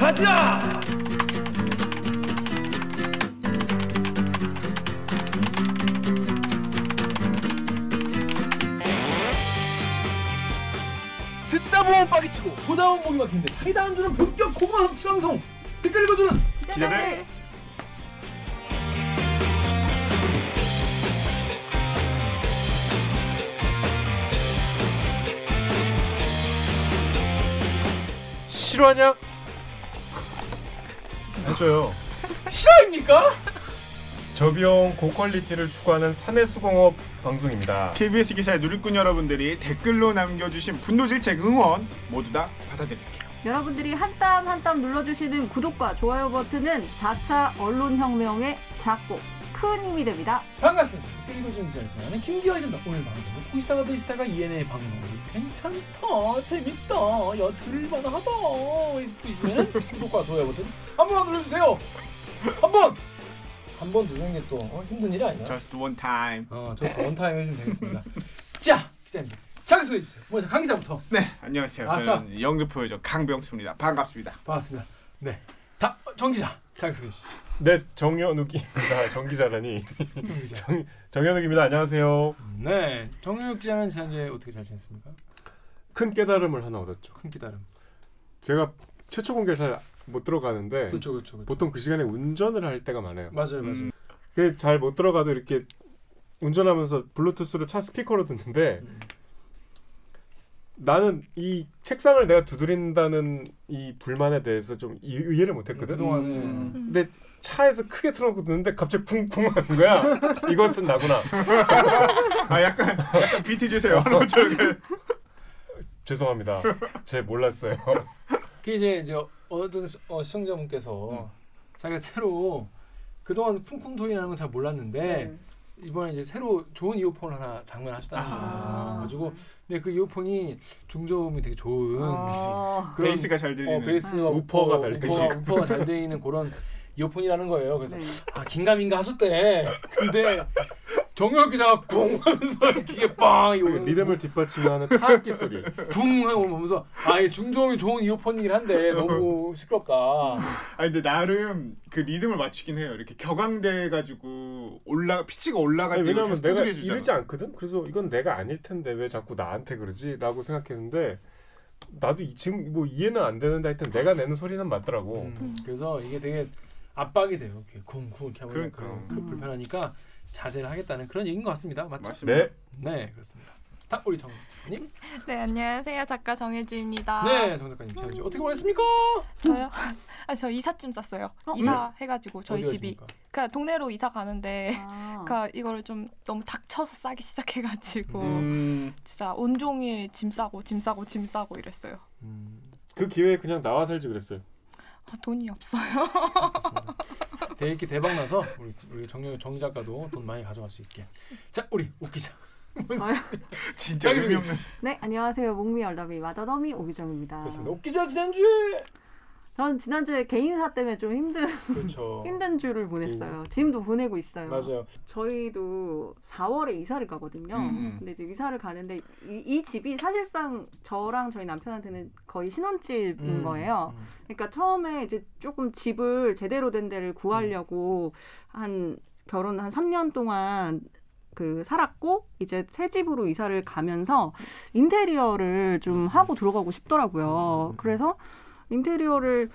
가자! 듣다 보면 빠기치고 보다 보면 목이 막히는데 사이다 안 주는 본격 고구마 섭취 방송 댓글 읽어주는 기자들 실화냐? 해줘요. 실화입니까? 저비용 고퀄리티를 추구하는 사내수공업 방송입니다. KBS 기사의 누리꾼 여러분들이 댓글로 남겨주신 분노 질책 응원 모두 다 받아드릴게요. 여러분들이 한 땀 한 땀 눌러주시는 구독과 좋아요 버튼은 4차 언론혁명의 작고 큰 힘이 됩니다. 반갑습니다. 전하는 김기화입니다. 오늘 방송은 보시다가 드시다가 ENA 방송 괜찮다 재밌다 야 들을만하다 싶으시면 구독과 좋아요 버튼 한 번만 눌러주세요. 한 번! 한 번 누르는 게또 어, 힘든 일이 아니야. Just one time. 어, 저스 원타임 해주면 되겠습니다. 자, 기자님 자기소개해 주세요. 먼저 강 기자부터 네, 안녕하세요. 아싸. 저는 영등포 요정 강병수입니다. 반갑습니다. 반갑습니다. 네, 다 정 기자 자기소개해 주시죠. 네, 정현욱입니다. 정기자라니. 정 기자. 정, 정현욱입니다. 안녕하세요. 네, 정유욱 기자는 지난주에 어떻게 잘 지냈습니까? 큰 깨달음을 하나 얻었죠. 큰 기다림. 제가 최초 공개 잘못 들어가는데 그렇죠, 그렇죠, 그렇죠. 보통 그 시간에 운전을 할 때가 많아요. 맞아요, 맞아요. 음. 잘못 들어가도 이렇게 운전하면서 블루투스로 차 스피커로 듣는데 음. 나는 이 책상을 내가 두드린다는 이 불만에 대해서 좀 이- 이해를 못했거든. 그동안에 음. 근데 차에서 크게 틀어놓고 듣는데 갑자기 쿵쿵 하는 거야. 이것은 나구나. 아 약간 약간 비트 주세요. 저기. 죄송합니다. 제 몰랐어요. 그 이제 이제 어떤 시- 어, 시청자분께서 자기가 새로 그동안 쿵쿵 소리 나는 건 잘 몰랐는데 네. 이번에 이제 새로 좋은 이어폰을 하나 장만하셨다는 거예요. 아. 가지고 근데 그 이어폰이 중저음이 되게 좋은 어, 그런- 베이스가 잘 들리는. 어, 베이스가 우퍼가 우퍼, 달리는 우퍼, 우퍼가 잘 되어 있는 그런 이어폰이라는 거예요. 그래서 네. 아 긴가민가 하셨대. 근데 정혁 기자가 쿵 하면서 이게 빵 이거 그 리듬을 뒷받침하는 타악기 소리. 쿵 하고 보면서 아이 중저음이 좋은 이어폰이긴 한데 너무 시끄럽다. 아 근데 나름 그 리듬을 맞추긴 해요. 이렇게 격앙돼 가지고 올라 피치가 올라갈 때 왜냐면 계속 내가 두드려 주잖아. 이러지 않거든. 그래서 이건 내가 아닐 텐데 왜 자꾸 나한테 그러지?라고 생각했는데 나도 이, 지금 뭐 이해는 안 되는데 하여튼 내가 내는 소리는 맞더라고. 음, 그래서 이게 되게 압박이 돼요. 이렇게 쿵쿵 이렇게 하면 그러니까. 불편하니까 자제를 하겠다는 그런 얘기인 것 같습니다. 맞죠? 맞습니다. 네. 네 그렇습니다. 다 우리 정님. 네 안녕하세요 작가 정혜주입니다. 네 정 작가님 지난주 어떻게 보냈습니까? 저요? 아 저 이삿짐 쌌어요. 어, 이사 해 가지고 저희 어디 집이 가십니까? 그냥 동네로 이사 가는데 아. 그러니까 이거를 좀 너무 닥쳐서 싸기 시작해 가지고 음, 진짜 온종일 짐 싸고 짐 싸고 짐 싸고 이랬어요. 음, 그 기회에 그냥 나와 살지 그랬어요. 아, 돈이 없어요. 대기 대박 나서 우리 우리 정영 정 작가도 돈 많이 가져갈 수 있게. 자 우리 웃기자. 진짜 의미 없는. 네, 안녕하세요. 목미 얼더미 마더더미 오기정입니다. 그렇습니다. 웃기자 지난주에 저는 지난주에 개인사 때문에 좀 힘든 그렇죠. 힘든 주를 보냈어요. 지금도 보내고 있어요. 맞아요. 저희도 4월에 이사를 가거든요. 음, 음. 근데 이제 이사를 가는데 이, 이 집이 사실상 저랑 저희 남편한테는 거의 신혼집인 음, 거예요. 음. 그러니까 처음에 이제 조금 집을 제대로 된 데를 구하려고 한 결혼 한 3년 동안 그 살았고 이제 새 집으로 이사를 가면서 인테리어를 좀 하고 들어가고 싶더라고요. 음. 그래서 인테리어를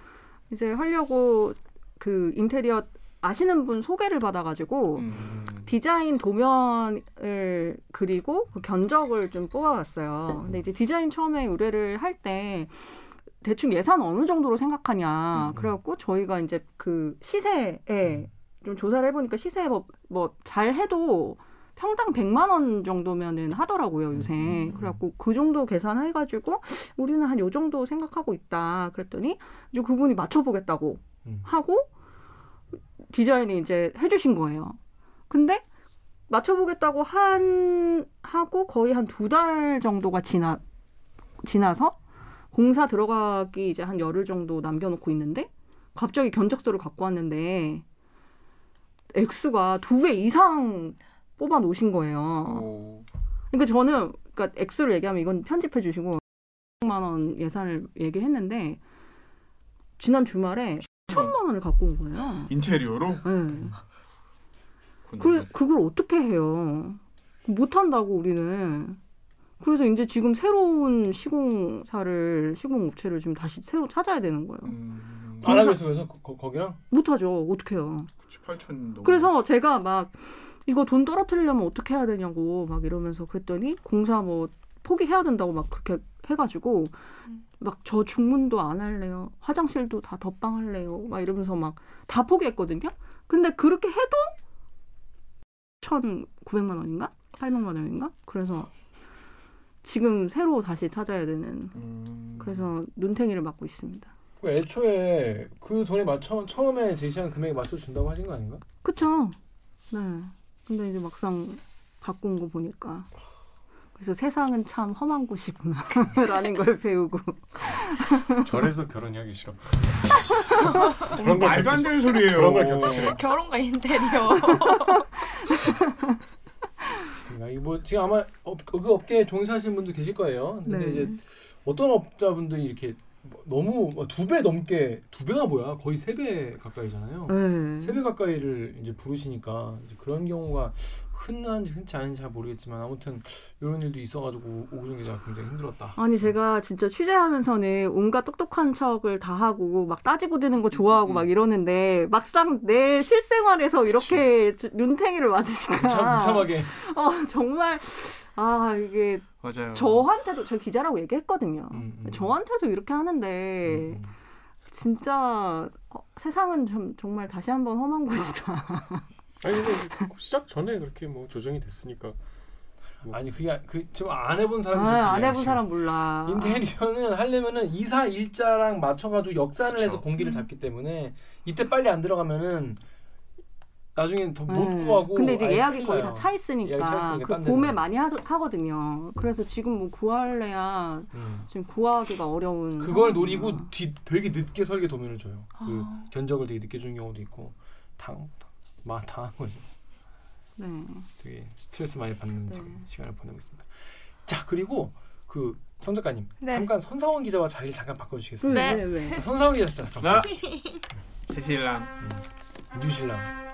이제 하려고 그 인테리어 아시는 분 소개를 받아가지고 음. 디자인 도면을 그리고 그 견적을 좀 뽑아봤어요. 근데 이제 디자인 처음에 의뢰를 할 때 대충 예산 어느 정도로 생각하냐. 음. 그래갖고 저희가 이제 그 시세에 좀 조사를 해보니까 시세 뭐, 뭐 잘 해도 평당 100만 원 정도면은 하더라고요, 요새. 음. 그래갖고 그 정도 계산해 가지고 우리는 한 요 정도 생각하고 있다. 그랬더니 이제 그분이 맞춰 보겠다고 음. 하고 디자인이 이제 해 주신 거예요. 근데 맞춰 보겠다고 한 하고 거의 한 두 달 정도가 지나 지나서 공사 들어가기 이제 한 열흘 정도 남겨 놓고 있는데 갑자기 견적서를 갖고 왔는데 액수가 두 배 이상 뽑아 놓으신 거예요. 오. 그러니까 저는 그러니까 액수를 얘기하면 이건 편집해 주시고 100만 원 예산을 얘기했는데 지난 주말에 천만 원을 갖고 온 거예요. 인테리어로 네. 너무- 그걸 어떻게 해요? 못 한다고 우리는. 그래서 이제 지금 새로운 시공사를 시공 업체를 지금 다시 새로 찾아야 되는 거예요. 음, 안 하겠어 그래서 거, 거기랑 못 하죠. 어떻게 해요? 8천 너무 그래서 제가 막 이거 돈 떨어뜨리려면 어떻게 해야 되냐고 막 이러면서 그랬더니 공사 뭐 포기해야 된다고 막 그렇게 해가지고 막 저 중문도 안 할래요. 화장실도 다 덧방 할래요. 막 이러면서 막 다 포기했거든요. 근데 그렇게 해도 1,900만 원인가? 800만 원인가? 그래서 지금 새로 다시 찾아야 되는 음, 그래서 눈탱이를 맞고 있습니다. 그 애초에 그 돈에 맞춰 처음에 제시한 금액에 맞춰 준다고 하신 거 아닌가? 그쵸? 네. 근데 이제 막상 갖고 온 거 보니까 그래서 세상은 참 험한 곳이구나 라는 걸 배우고 절에서 결혼하기 싫어. 무슨 말도 안 되는 소리예요. 저런 걸 겪기 싫어. 결혼과 인테리어. 이뭐 지금 아마 업, 그 업계에 종사하시는 분도 계실 거예요. 근데 네. 이제 어떤 업자분들이 이렇게 뭐 너무 두 배 넘게 두 배가 뭐야? 거의 세 배 가까이잖아요. 네. 세배 가까이를 이제 부르시니까 이제 그런 경우가 흔한지 흔치 않은지 잘 모르겠지만 아무튼 이런 일도 있어가지고 오구정 기자가 굉장히 힘들었다. 아니 제가 진짜 취재하면서는 온갖 똑똑한 척을 다 하고 막 따지고 드는 거 좋아하고 음. 막 이러는데 막상 내 실생활에서 이렇게 주- 눈탱이를 맞으니까 무참, 무참하게 어, 정말 아 이게 맞아요. 저한테도 저 기자라고 얘기했거든요. 음, 음. 저한테도 이렇게 하는데 음, 음. 진짜 어, 세상은 좀, 정말 다시 한번 험한 곳이다. 아니 근데 시작 전에 그렇게 뭐 조정이 됐으니까 아니 그게 그좀 안 해본 사람이 아, 안 해본. 사람 몰라. 인테리어는 하려면은 이사 일자랑 맞춰가지고 역산을 그쵸. 해서 공기를 잡기 때문에 이때 빨리 안 들어가면은 나중에 더못 네. 구하고 근데 이제 예약이 거의. 다 차 있으니까, 차 있으니까 그딴 봄에. 많이 하, 하거든요. 그래서 지금 뭐 구할래야 음. 지금 구하기가 어려운. 그걸. 노리고 뒤 되게 늦게 설계 도면을 줘요. 그 아. 견적을 되게 늦게 주는 경우도 있고 당, 막 당한 거죠. 네. 되게 스트레스 많이 받는 네. 지금 시간을 보내고 있습니다. 자 그리고 그성 작가님 네. 잠깐 선상원 기자와 자리를 잠깐 바꿔주시겠습니까? 네. 왜, 왜, 왜. 선상원 기자 잠깐 나 대신랑 뉴신랑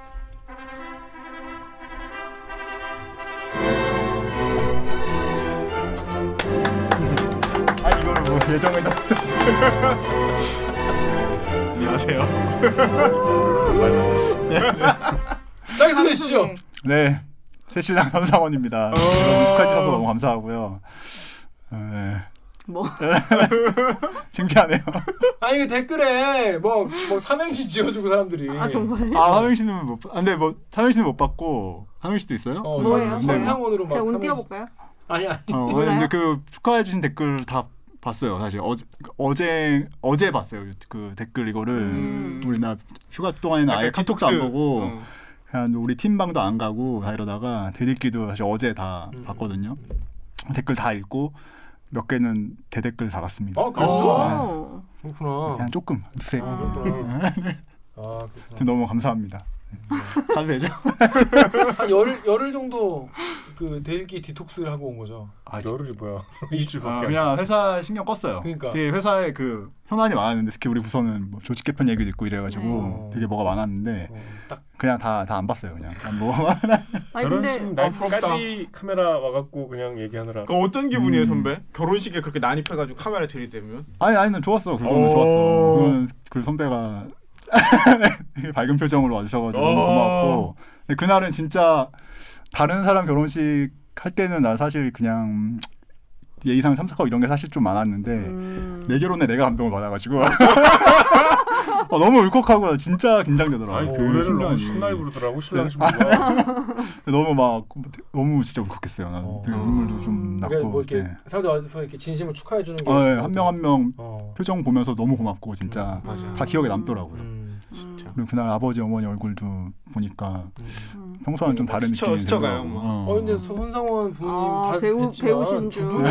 아 이거를 뭐 예정에 넣 안녕하세요. 자기 소개해 주시죠. 네, 새신랑 선상원입니다. 축하해 주셔서 너무 감사하고요. 뭐 창피하네요. 아니 그 댓글에 뭐뭐 삼행시 지어주고 사람들이 아 정말? 아 삼행시는 못, 아, 근데 뭐 삼행시는 못 받고 삼행시도 있어요? 어, 뭐예요? 선, 네. 선상원으로 막 제가 운 띄워볼까요? 아니 아니 어? 근데 그 축하해 주신 댓글 다 봤어요. 사실 어제 어제 어제 봤어요. 그 댓글 이거를 음. 우리 나 휴가 동안에는 아예 카톡도 안 보고 어. 그냥 우리 팀방도 안 가고 다 이러다가 대들기도 사실 어제 다 음. 봤거든요. 댓글 다 읽고 몇 개는 대댓글 달았습니다. 어 그랬어 어. 그렇구나 그냥 조금 두세. 아, 아. 그렇구나 아 그렇구나 너무 감사합니다. 가도 되죠? 한 열흘 열흘 정도 그 대일기 디톡스를 하고 온 거죠 아, 진- 열흘이 뭐야? 아, 일주일밖에 안 그냥 회사 신경 껐어요. 그러니까. 되게 회사에 그 현안이 많았는데 특히 우리 부서는 뭐 조직 개편 얘기도 있고 이래가지고 네. 되게 뭐가 많았는데 어, 딱 그냥 다 다 안 봤어요. 그냥 그냥 뭐 아니 결혼식 근데 아. 날까지 카메라 와갖고 그냥 얘기하느라 그 어떤 기분이에요 음. 선배? 결혼식에 그렇게 난입해가지고 카메라 들이대면 아니 아니 좋았어. 그거는 오. 좋았어. 그거는 그 선배가 밝은 표정으로 와주셔가지고 너무 오. 고마웠고 근데 그날은 진짜 다른 사람 결혼식 할 때는 나 사실 그냥 예의상 참석하고 이런 게 사실 좀 많았는데 음. 내 결혼에 내가 감동을 받아가지고 어, 너무 울컥하고 진짜 긴장되더라고. 아니 그 노래를 순간이. 너무 신나게 부르더라고 신랑 신부가 너무 막 너무 진짜 울컥했어요. 난 어. 되게 눈물도 좀 났고. 그러니까 뭐 이렇게 네. 사람들 와서 이렇게 진심을 축하해 주는 게 어, 네, 한명 한명 어. 표정 보면서 너무 고맙고 진짜 음. 다 기억에 남더라고요. 음, 진짜. 그리고 그날 아버지 어머니 얼굴도 보니까 음. 음. 평소와는 좀 다른 스쳐- 느낌이 스쳐가요. 뭐. 어 근데 손상원 부모님 아, 다 배우- 배우신 두. 분이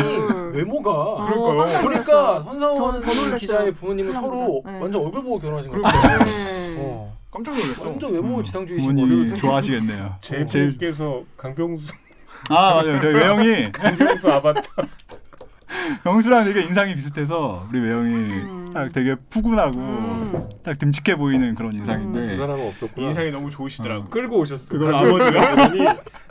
외모가 어, 그러니까요. 놀랐어요. 손상원. 기자의 부모님은. 서로 네. 완전 얼굴 보고 결혼하신 거 그러니까요. 같아요. 네. 어. 깜짝 놀랐어. 완전 외모 음, 지상주의신 거예요. 좋아하시겠네요. 제 제일 부모께서 강병수 아 맞아요. 저희 외형이 강병수 아바타 영수랑 되게 인상이 비슷해서 우리 매형이 음. 딱 되게 푸근하고 음. 딱 듬직해 보이는 그런 인상인데 두 사람은 없었구나. 인상이 너무 좋으시더라고. 끌고 오셨어. 그걸 아버지가 보더니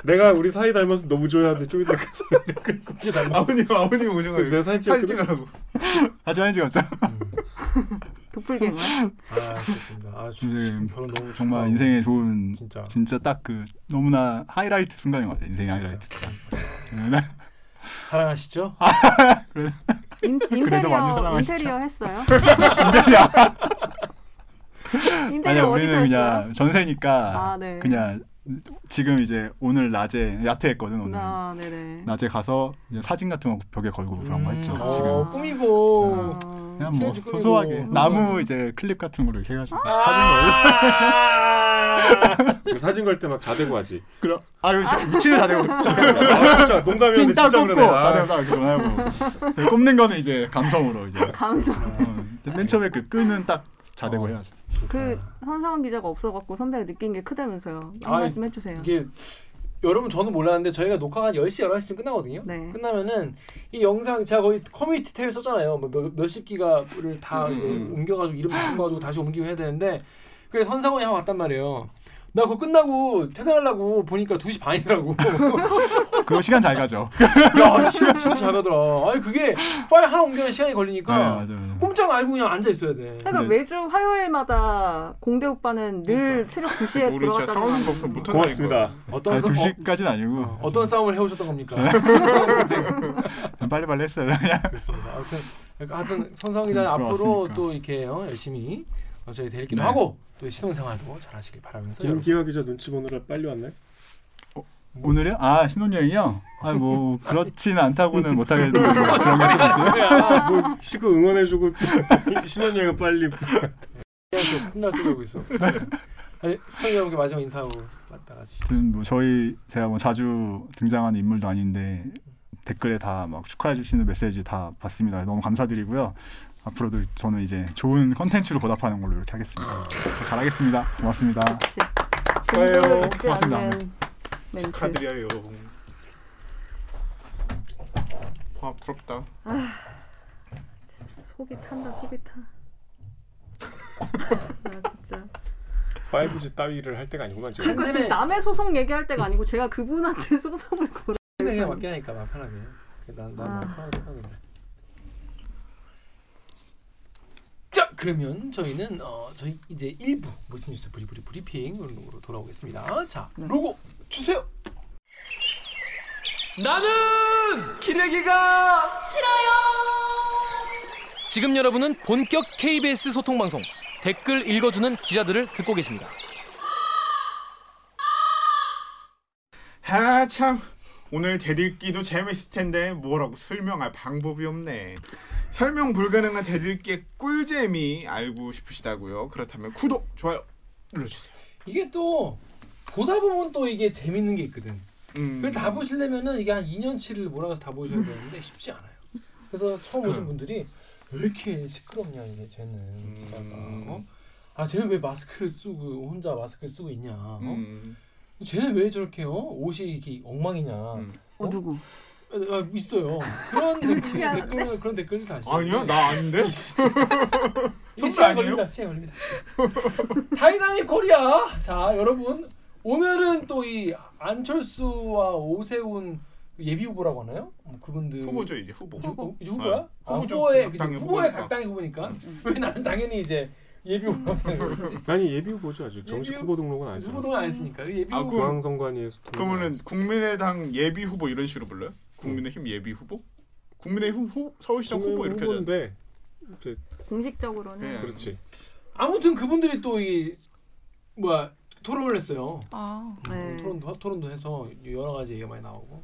내가 우리 사이 닮아서 너무 좋아하는데 좀 이따 가서 끌고. 진짜 닮았어. 아버님 아버님 오셔가지고 내가 사진 사진. 찍으라고. 아주 많이 찍었죠. 도플갱어. 아 그렇습니다. 아 주, 네, 지금 결혼 너무 정말. 인생의 좋은 진짜. 진짜 딱 그 너무나 하이라이트 순간인 것 같아요. 인생의 하이라이트. 네. 사랑하시죠? 인, 그래도 인테리어 많이 사랑하시죠. 인테리어 했어요? 아니 인테리어 어디서 우리는 했어요? 그냥 전세니까 아, 네. 그냥 지금 이제 오늘 낮에 야퇴했거든 오늘. 아. 낮에 가서 이제 사진 같은 거 벽에 걸고 그런 거 했죠. 음, 지금 어, 꾸미고. 아, 그냥 뭐. 소소하게 음. 나무 이제 클립 같은 거를 이렇게 해가지고 아~ 사진 걸고. 그 사진 걸 때 막 자대고 하지. 그럼 아유 진짜 미치는 다 되고 아 진짜 농담이었는데 진짜 그러네. 아. 자대고 전화하고 네, 꼽는 거는 이제 감성으로 이제. 감성. 어, 맨 처음에 그 끈은 딱 자대고 어. 해야죠. 그 선상원 기자가 없어갖고 선배가 느낀 게 크다면서요. 한 아이, 말씀 해주세요. 이게 여러분 저는 몰랐는데 저희가 녹화가 한 10시 11시쯤 끝나거든요. 네. 끝나면은 이 영상 제가 거의 커뮤니티 탭에 썼잖아요. 뭐 몇, 몇십 기가를 다 음, 이제 음. 옮겨가지고 이름 바꿔가지고 다시 옮기고 해야 되는데 그래서 선상원이 하고 왔단 말이에요. 나 그거 끝나고 퇴근하려고 보니까 2시 반이더라고. 그거 시간 잘 가죠. 야 시간 진짜 잘 가더라. 아니 그게 파일 하나 옮기는 시간이 네, 걸리니까 맞아요. 맞아요. 꼼짝 말고 그냥 앉아 있어야 돼. 그러니까 이제- 매주 화요일마다 공대 오빠는 늘 새벽 2시에 우리 진짜 싸우는 없으면 못한다. 고맙습니다. 어떤 아니, 서- 두 시까지는 아니고 어, 어떤 싸움을 해 오셨던 겁니까? 선상원 선생. 빨리 빨리 했어요. 그냥. 그렇습니다. 아무튼 하여튼 선상 기자 음, 앞으로. 또 이렇게 어, 열심히 어, 저희 대리기도 네. 하고 또 신혼생활도 잘하시길 바라면서. 김기화 기자 눈치 보느라 빨리 왔네. 오늘요? 아 신혼여행이요? 아뭐 그렇지는 않다고는 못하겠는데 그런 게좀 있어요. 뭐 시구 응원해주고 신혼여행 빨리. 훗날 소리하고 있어. 시청자 여러분께 마지막 인사하고 맞다 같이. 아무튼 뭐 저희 제가 뭐 자주 등장하는 인물도 아닌데 댓글에 다 막 축하해 주시는 메시지 다 봤습니다. 너무 감사드리고요. 앞으로도 저는 이제 좋은 컨텐츠로 보답하는 걸로 이렇게 하겠습니다. 잘하겠습니다. 고맙습니다. 좋아요. 고맙습니다. 축하드려요. 아 부럽다. 속이 탄다 속이 타. 나 진짜 5G 따위를 할 때가 아니구만 지금. 한 셈에 남의 소송 얘기할 때가 아니고 제가 그분한테 소송을 걸어. 맞게 하니까 막 편하게. 난난 아. 편하게. 자 그러면 저희는 어, 저희 이제 1부 모든 뉴스 브리브리 브리핑 으로 돌아오겠습니다. 자 네. 로고 주세요. 나는 기레기가 싫어요. 지금 여러분은 본격 KBS 소통 방송 댓글 읽어주는 기자들을 듣고 계십니다. 아 참 오늘 대들기도 재밌을 텐데 뭐라고 설명할 방법이 없네. 설명 불가능한 대들기의 꿀재미 알고 싶으시다고요? 그렇다면 구독, 좋아요 눌러주세요. 이게 또 보다 보면 또 이게 재밌는 게 있거든. 음. 그걸 다 보시려면은 이게 한 2년치를 몰아가서 다 보셔야 되는데 쉽지 않아요. 그래서 처음 오신 분들이 왜 이렇게 시끄럽냐 이게 쟤는 음. 어? 아 쟤는 왜 마스크를 쓰고 혼자 마스크를 쓰고 있냐 어? 음. 쟤는 왜 저렇게 어? 옷이 이렇게 엉망이냐 음. 어 누구? 아, 있어요 그런 댓글. 댓글 그런 댓글들 다시 아니야 나 아닌데. 이게 시간? 걸립니다 시간 걸립니다 dynamic Korea 자 여러분 오늘은 또 이 안철수와 오세훈 예비 후보라고 하나요? 뭐 그분들 후보죠 이제 후보. 후보 이제 후보야? 네. 아. 후보의 각 그치, 당의 후보의 후보니까. 각 당의 후보니까 왜 나는 당연히 이제 예비 후보라고 생각했지 아니 예비 후보죠 아직 정식 예비 후보 등록은 안 했잖아. 후보도 안 했으니까 예비 아, 후보 그- 중앙선관위에서 그러면은. 국민의당 예비 후보 이런 식으로 불러요? 국민의힘 예비 후보? 국민의힘 후, 서울시장 후보 이렇게 이제 공식적으로는 네. 그렇지. 아무튼 그분들이 또 이 뭐야 토론을 했어요 아, 네. 토론도 토론도 해서 여러 가지 얘기가 많이 나오고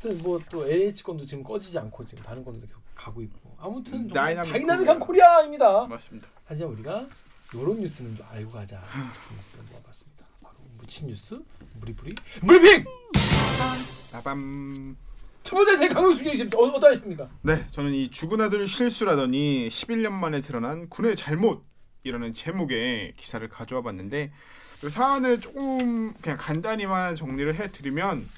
하여튼 뭐또 LH 건도 지금 꺼지지 않고 지금 다른 건도 계속 가고 있고 아무튼 정말 dynamic dynamic한 Korea. Korea 입니다 맞습니다. 하지만 우리가 이런 뉴스는 좀 알고 가자 싶은 뉴스를 모아봤습니다. 바로 묻힌 뉴스 무리부리 브리핑 빠밤. 첫 번째 대강용수 기자 어, 어떠십니까? 네, 저는 이 죽은 아들 실수라더니 11년 만에 드러난 군의 잘못이라는 제목의 기사를 가져와 봤는데 이 사안을 조금 그냥 간단히만 정리를 해드리면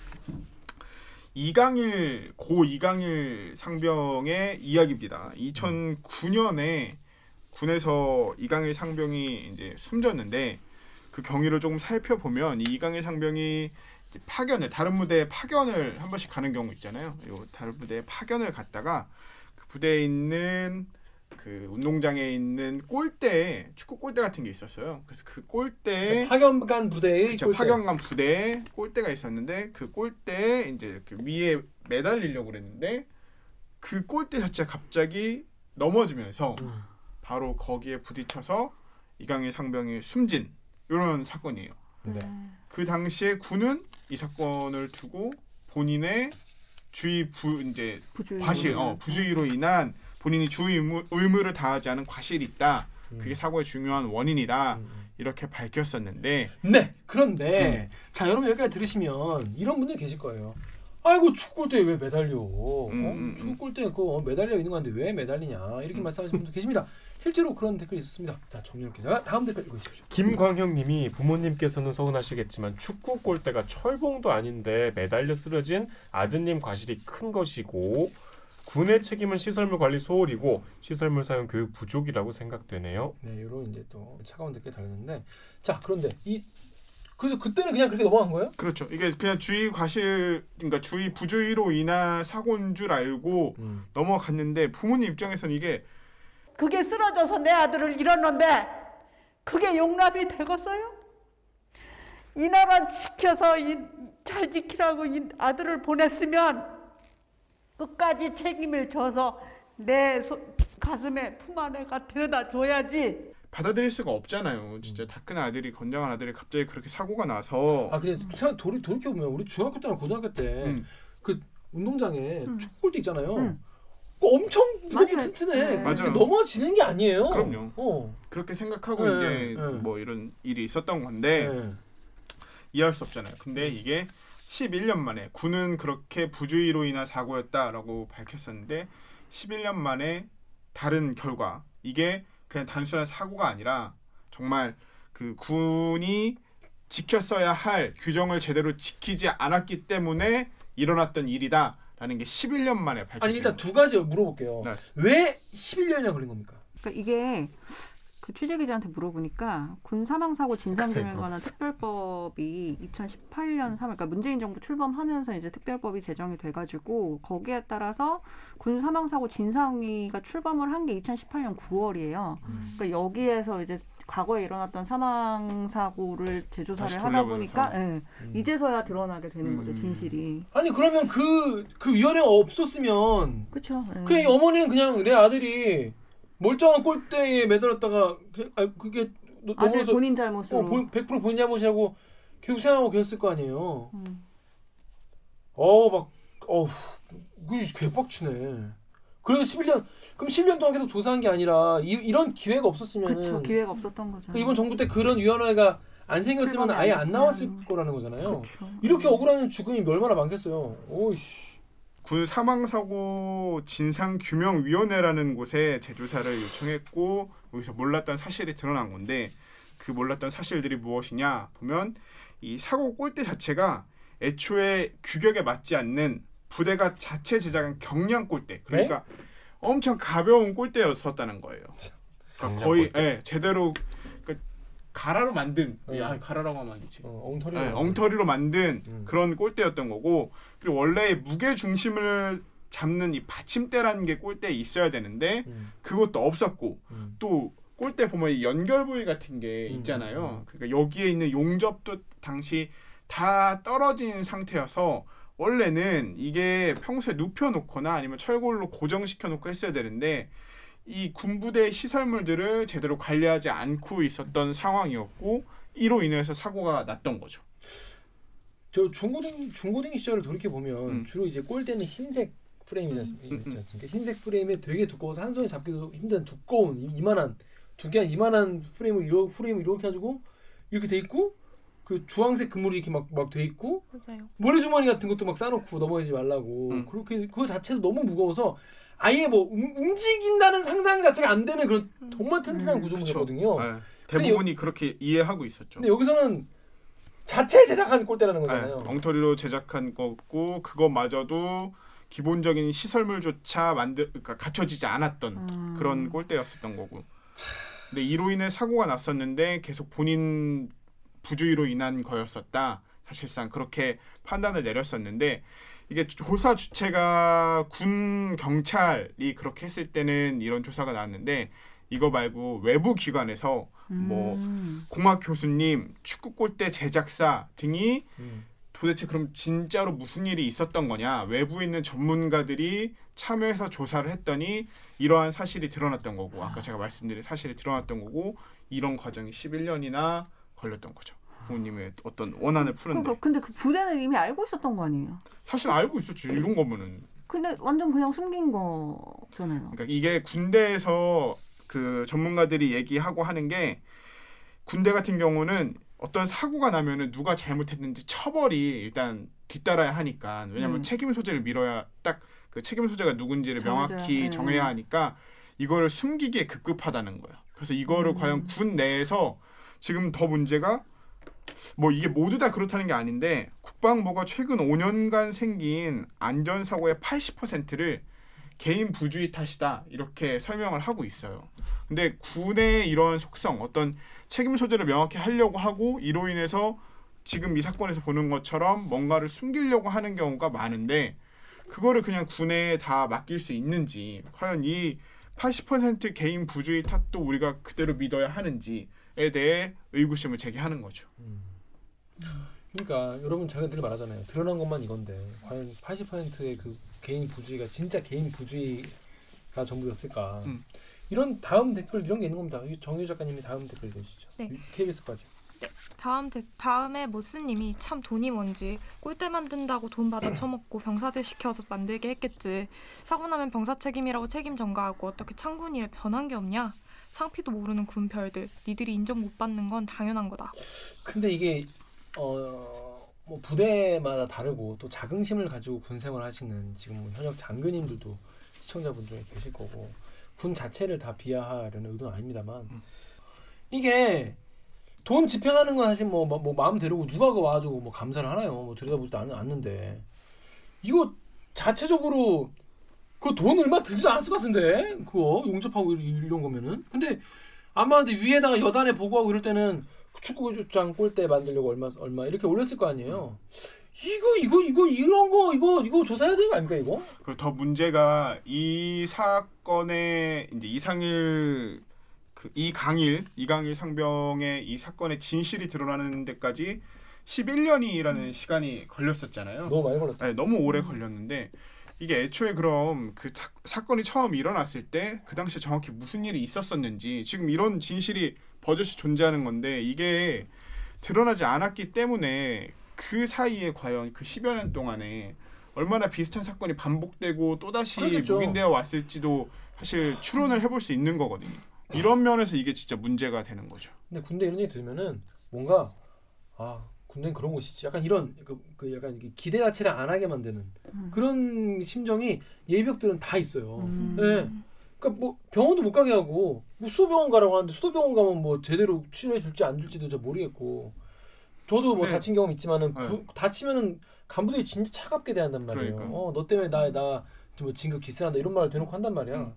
이강일 고 이강일 상병의 이야기입니다. 2009년에 군에서 이강일 상병이 이제 숨졌는데 그 경위를 조금 살펴보면 이 이강일 상병이 파견을 다른 무대에 파견을 한 번씩 가는 경우 있잖아요. 요 다른 무대에 파견을 갔다가 그 부대에 있는 그 운동장에 있는 골대에 축구 골대 같은 게 있었어요. 그래서 그 골대에 파견간 부대의 그쵸, 골대. 파견간 부대에 골대가 있었는데 그 골대에 이제 이렇게 위에 매달리려고 그랬는데 그 골대 자체가 갑자기 넘어지면서 음. 바로 거기에 부딪혀서 이강일 상병이 숨진 이런 사건이에요. 네. 그 당시에 군은 이 사건을 두고 본인의 주의 부 이제 부주의. 과실, 어, 부주의로 인한 본인이 주의 의무, 의무를 다하지 않은 과실이 있다. 음. 그게 사고의 중요한 원인이다. 음. 이렇게 밝혔었는데 네. 그런데 자 여러분 여기까지 들으시면 이런 분들 계실 거예요. 아이고 축구골대에 왜 매달려? 어? 음, 음, 음. 축구골대에 그 매달려 있는 건데 왜 매달리냐 이렇게 말씀하시는 분들 계십니다. 실제로 그런 댓글이 있었습니다. 자 정윤 기자가 다음 댓글 읽으십시오. 김광형님이 부모님께서는 서운하시겠지만 축구 골대가 철봉도 아닌데 매달려 쓰러진 아드님 과실이 큰 것이고 군의 책임은 시설물 관리 소홀이고 시설물 사용 교육 부족이라고 생각되네요. 네, 이런 이제 또 차가운 댓글 달렸는데 자 그런데 이 그래서 그때는 그냥 그렇게 넘어간 거예요? 그렇죠. 이게 그냥 주의 과실 그러니까 주의 부주의로 인한 사고인 줄 알고 음. 넘어갔는데 부모님 입장에서는 이게 그게 쓰러져서 내 아들을 잃었는데 그게 용납이 되겠어요? 이 나라 지켜서 이, 잘 지키라고 이 아들을 보냈으면 끝까지 책임을 져서 내 소- 가슴에 품 안에가 데려다 줘야지. 받아들일 수가 없잖아요. 진짜 다 큰 아들이 건장한 아들이 갑자기 그렇게 사고가 나서 아 근데 생각 돌이 돌이켜 보면 우리 중학교 때나 고등학교 때 음. 그 운동장에 음. 축구골대 있잖아요. 음. 그거 엄청 무겁고 맞아요. 튼튼해. 네. 맞아요. 넘어지는 게 아니에요. 그럼요. 어. 그렇게 생각하고 네, 이제 네. 뭐 이런 일이 있었던 건데 네. 이해할 수 없잖아요. 근데 이게 11년 만에 군은 그렇게 부주의로 인한 사고였다라고 밝혔었는데 11년 만에 다른 결과 이게 그냥 단순한 사고가 아니라 정말 그 군이 지켰어야 할 규정을 제대로 지키지 않았기 때문에 일어났던 일이다 라는 게 11년 만에 밝혀진 아니 일단 두 가지 물어볼게요. 네. 왜 11년이나 걸린 겁니까? 그러니까 이게 그 취재 기자한테 물어보니까 군 사망 사고 진상 규명에 관한. 특별법이 2018년 3월 그러니까 문재인 정부 출범하면서 이제 특별법이 제정이 돼 가지고 거기에 따라서 군 사망 사고 진상위가 출범을 한 게 2018년 9월이에요. 그러니까 여기에서 이제 과거에 일어났던 사망 사고를 재조사를 하다. 보니까 예, 이제서야 드러나게 되는 거죠 음. 진실이. 아니 그러면 그 그 위원회가 없었으면 그렇죠. 예. 그냥 이 어머니는 그냥 내 아들이 멀쩡한 골대에 매달렸다가 아 그게 너- 아들 넘어서 본인 잘못으로. 어, 본- 100% 본인 잘못이라고 계속 생각하고 계셨을 거 아니에요. 음. 어우 막 어우 그게 개빡치네. 그래서 11년 그럼 10년 동안 계속 조사한 게 아니라 이, 이런 기회가 없었으면은 그렇죠. 기회가 없었던 거죠. 그 이번 정부 때 그런 위원회가 안 생겼으면 아예 안. 나왔을 거라는 거잖아요. 그렇죠. 이렇게 억울한 죽음이 얼마나 많겠어요. 오이씨. 군 사망 사고 진상 규명 위원회라는 곳에 재조사를 요청했고 여기서 몰랐던 사실이 드러난 건데 그 몰랐던 사실들이 무엇이냐 보면 이 사고 골대 자체가 애초에 규격에 맞지 않는 부대가 자체 제작한 경량 골대 그러니까 엄청 가벼운 골대였었다는 거예요. 그러니까 거의 골대. 예, 제대로 그러니까 가라로 만든 어. 야 가라라고 하면 안 되지. 어, 엉터리. 네, 엉터리로 만든 음. 그런 골대였던 거고 그리고 원래 무게 중심을 잡는 이 받침대라는 게 골대에 있어야 되는데 음, 그것도 없었고 음. 또 골대 보면 이 연결 부위 같은 게 음, 있잖아요. 음. 그러니까 여기에 있는 용접도 당시 다 떨어진 상태여서 원래는 이게 평소에 눕혀놓거나 아니면 철골로 고정시켜놓고 했어야 되는데 이 군부대 시설물들을 제대로 관리하지 않고 있었던 상황이었고 이로 인해서 사고가 났던 거죠. 저 중고등 중고등 시절을 돌이켜 보면 음. 주로 이제 골대는 흰색 프레임이지 않습- 음, 음. 않습니까? 흰색 프레임에 되게 두꺼워서 한 손에 잡기도 힘든 두꺼운 이- 이만한 두개 이만한 프레임을 이러 프레임을 이렇게 가지고 이렇게 돼 있고 그 주황색 그물이 이렇게 막 막 돼 있고 맞아요. 모래주머니 같은 것도 막 싸놓고 넘어지지 말라고 음. 그렇게 그거 자체도 너무 무거워서 아예 뭐 움, 움직인다는 상상 자체가 안 되는 그런 정말 튼튼한 음. 구조물이거든요. 네, 대부분이 그렇게 이해하고 있었죠. 근데 여기서는 자체 제작한 골대라는 네, 거잖아요. 엉터리로 제작한 거고 그거마저도 기본적인 시설물조차 만들 그러니까 갖춰지지 않았던 음. 그런 골대였었던 거고. 근데 이로 인해 사고가 났었는데 계속 본인 부주의로 인한 거였었다. 사실상 그렇게 판단을 내렸었는데 이게 조사 주체가 군 경찰이 그렇게 했을 때는 이런 조사가 나왔는데 이거 말고 외부 기관에서 뭐 음. 공학 교수님, 축구 골대 제작사 등이 음. 도대체 그럼 진짜로 무슨 일이 있었던 거냐 외부에 있는 전문가들이 참여해서 조사를 했더니 이러한 사실이 드러났던 거고 아까 제가 말씀드린 사실이 드러났던 거고 이런 과정이 11년이나 걸렸던 거죠 부모님의 어떤 원한을 푸는데 그러니까 근데 그 부대는 이미 알고 있었던 거 아니에요? 사실 알고 있었지 이런 거면은 근데 완전 그냥 숨긴 거잖아요. 그러니까 이게 군대에서 그 전문가들이 얘기하고 하는 게 군대 같은 경우는 어떤 사고가 나면은 누가 잘못했는지 처벌이 일단 뒤따라야 하니까 왜냐면 음. 책임 소재를 밀어야 딱 그 책임 소재가 누군지를 정해져야, 명확히 네. 정해야 하니까 이거를 숨기기에 급급하다는 거예요. 그래서 이거를 음. 과연 군 내에서 지금 더 문제가 뭐 이게 모두 다 그렇다는 게 아닌데 국방부가 최근 5년간 생긴 안전 사고의 80%를 개인 부주의 탓이다 이렇게 설명을 하고 있어요. 근데 군의 이런 속성, 어떤 책임 소재를 명확히 하려고 하고 이로 인해서 지금 이 사건에서 보는 것처럼 뭔가를 숨기려고 하는 경우가 많은데 그거를 그냥 군에 다 맡길 수 있는지 과연 이 80% 개인 부주의 탓도 우리가 그대로 믿어야 하는지에 대해 의구심을 제기하는 거죠. 그러니까 여러분 제가 늘 말하잖아요. 드러난 것만 이건데 과연 80%의 그 개인 부주의가 진짜 개인 부주의가 전부였을까? 음. 이런 다음 댓글 이런 게 있는 겁니다. 이 정유 작가님이 다음 댓글 내주시죠. 네. KBS까지. 다음 데, 다음에 모스님이 참 돈이 뭔지 꼴대 만든다고 돈 받아 처먹고 병사들 시켜서 만들게 했겠지. 사고 나면 병사 책임이라고 책임 전가하고 어떻게 창군 일에 변한 게 없냐? 창피도 모르는 군별들 니들이 인정 못 받는 건 당연한 거다. 근데 이게 어 뭐 부대마다 다르고 또 자긍심을 가지고 군 생활 하시는 지금 뭐 현역 장교님들도 시청자분 중에 계실 거고 군 자체를 다 비하하려는 의도는 아닙니다만 음. 이게 돈 집행하는 건 사실 뭐, 뭐, 뭐 마음대로고 누가 그 와가지고 뭐 감사를 하나요? 뭐 들여다보지도 않, 않는데 이거 자체적으로 그 돈 얼마 들지도 않았을 것 같은데 그거 용접하고 이- 이런 거면은 근데 아마 근데 위에다가 여단에 보고하고 이럴 때는 축구장 골대 만들려고 얼마 얼마 이렇게 올렸을 거 아니에요. 이거 이거 이거 이런 거 이거 이거 조사해야 되는 거 아닙니까 이거? 그리고 더 문제가 이 사건의 이제 이상일 그 이강일 이강일 상병의 이 사건의 진실이 드러나는 데까지 11년이라는 시간이 걸렸었잖아요. 너무 많이 걸렸다. 네, 너무 오래 걸렸는데 이게 애초에 그럼 그 사, 사건이 처음 일어났을 때 그 당시에 정확히 무슨 일이 있었었는지 지금 이런 진실이 버젓이 존재하는 건데 이게 드러나지 않았기 때문에 그 사이에 과연 그 10여 년 동안에 얼마나 비슷한 사건이 반복되고 또다시. 묵인되어 왔을지도 사실 추론을 해볼 수 있는 거거든요. 이런 면에서 이게 진짜 문제가 되는 거죠. 근데 군대 이런 얘기 들으면은 뭔가 아 군대는 그런 곳이지. 약간 이런 그, 그 약간 기대 자체를 안 하게 만드는 음. 그런 심정이 예비역들은 다 있어요. 음. 네. 그러니까 뭐 병원도 못 가게 하고 뭐 수도병원 가라고 하는데 수도병원 가면 뭐 제대로 치료해 줄지 안 줄지도 잘 모르겠고 저도 뭐 네. 다친 경험 있지만은 네. 구- 다치면은 간부들이 진짜 차갑게 대한단 말이에요. 그러니까. 어, 너 때문에 나나뭐 진급 기스한다 이런 말을 대놓고 한단 말이야. 음.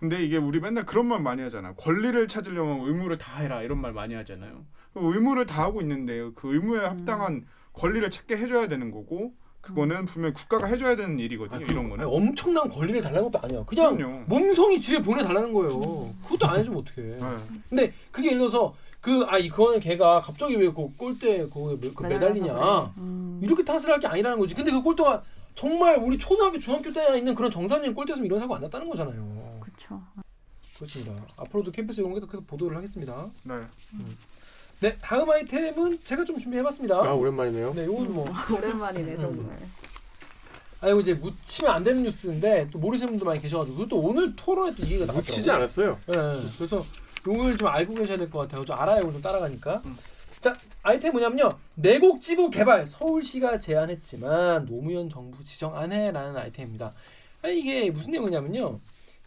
근데 이게 우리 맨날 그런 말 많이 하잖아. 권리를 찾으려면 의무를 다 해라 이런 말 많이 하잖아요. 그 의무를 다하고 있는데 그 의무에 합당한 권리를 찾게 해줘야 되는 거고 그거는 분명 히 국가가 해줘야 되는 일이거든요. 아니, 이런 거는. 아니, 엄청난 권리를 달라는 것도 아니야. 그냥 그럼요. 몸성이 집에 보내달라는 거예요. 그것도 안 해주면 어떡해. 네. 근데 그게 예를 들어서 그 아이 그거는 걔가 갑자기 왜그 골대 그거 그 매달리냐 음. 이렇게 탓을 할 게 아니라는 거지. 근데 그 골대가 정말 우리 초등학교 중학교 때 있는 그런 정상적인 골대에서 이런 사고 안 났다는 거잖아요. 그렇죠. 그렇습니다. 앞으로도 캠퍼스 이런 게 계속 보도를 하겠습니다. 네. 네 다음 아이템은 제가 좀 준비해봤습니다. 아 오랜만이네요. 네 이건 뭐 오랜만이네 정말. 아 이거 이제 묻히면 안 되는 뉴스인데 또 모르시는 분도 많이 계셔가지고 그것도 오늘 토론에 또 얘기가 나왔더라고요. 묻히지 않았어요. 네, 그래서 이걸 좀 알고 계셔야 될 것 같아요. 좀 알아야 이걸 좀 따라가니까. 음. 자 아이템 뭐냐면요. 내곡지구 개발 서울시가 제안했지만 노무현 정부 지정 안 해라는 아이템입니다. 아니, 이게 무슨 내용이냐면요.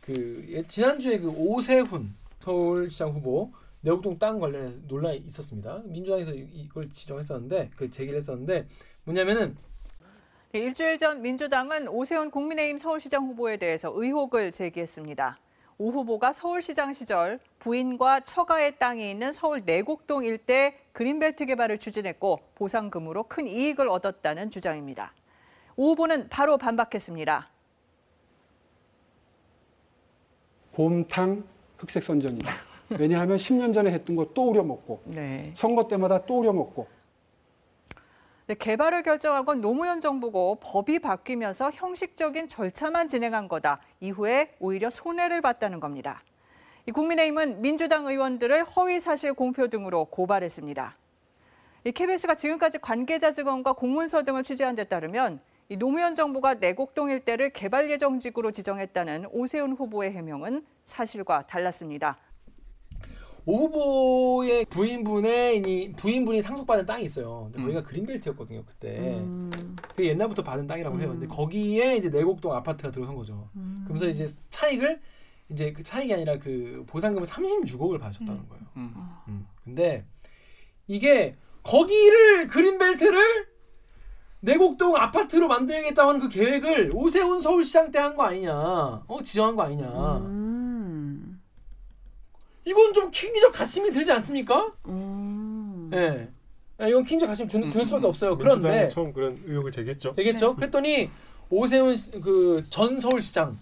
그 예, 지난주에 그 오세훈 서울시장 후보 내곡동 땅 관련해서 논란이 있었습니다. 민주당에서 이- 이걸 지정했었는데 그 제기를 했었는데 뭐냐면은 네, 일주일 전 민주당은 오세훈 국민의힘 서울시장 후보에 대해서 의혹을 제기했습니다. 오 후보가 서울시장 시절 부인과 처가의 땅이 있는 서울 내곡동 일대 그린벨트 개발을 추진했고 보상금으로 큰 이익을 얻었다는 주장입니다. 오 후보는 바로 반박했습니다. 곰탕 흑색 선전이다. 왜냐하면 10년 전에 했던 거 또 우려먹고 네. 선거 때마다 또 우려먹고 네, 개발을 결정한 건 노무현 정부고 법이 바뀌면서 형식적인 절차만 진행한 거다. 이후에 오히려 손해를 봤다는 겁니다. 이 국민의힘은 민주당 의원들을 허위 사실 공표 등으로 고발했습니다. 이 KBS가 지금까지 관계자 증언과 공문서 등을 취재한 데 따르면 이 노무현 정부가 내곡동 일대를 개발 예정지구로 지정했다는 오세훈 후보의 해명은 사실과 달랐습니다. 오 후보의 부인분의 이 부인분이 상속받은 땅이 있어요. 근데 음. 거기가 그린벨트였거든요 그때. 음. 그 옛날부터 받은 땅이라고 해요. 근데 거기에 이제 내곡동 아파트가 들어선 거죠. 음. 그러면서 이제 차익을 이제 그 차익이 아니라 그 보상금을 36억을 받으셨다는 거예요. 음. 음. 근데 이게 거기를 그린벨트를 내곡동 아파트로 만들겠다고 하는 그 계획을 오세훈 서울시장 때 한 거 아니냐? 어 지정한 거 아니냐? 음. 이건 좀 킹리적 가심이 들지 않습니까? 음. 예. 예, 이건 킹리적 가심이 들, 들 수밖에 없어요. 그런데 처음 그런 의혹을 제기했죠. 되겠죠? 그랬더니 오세훈 그 전 서울시장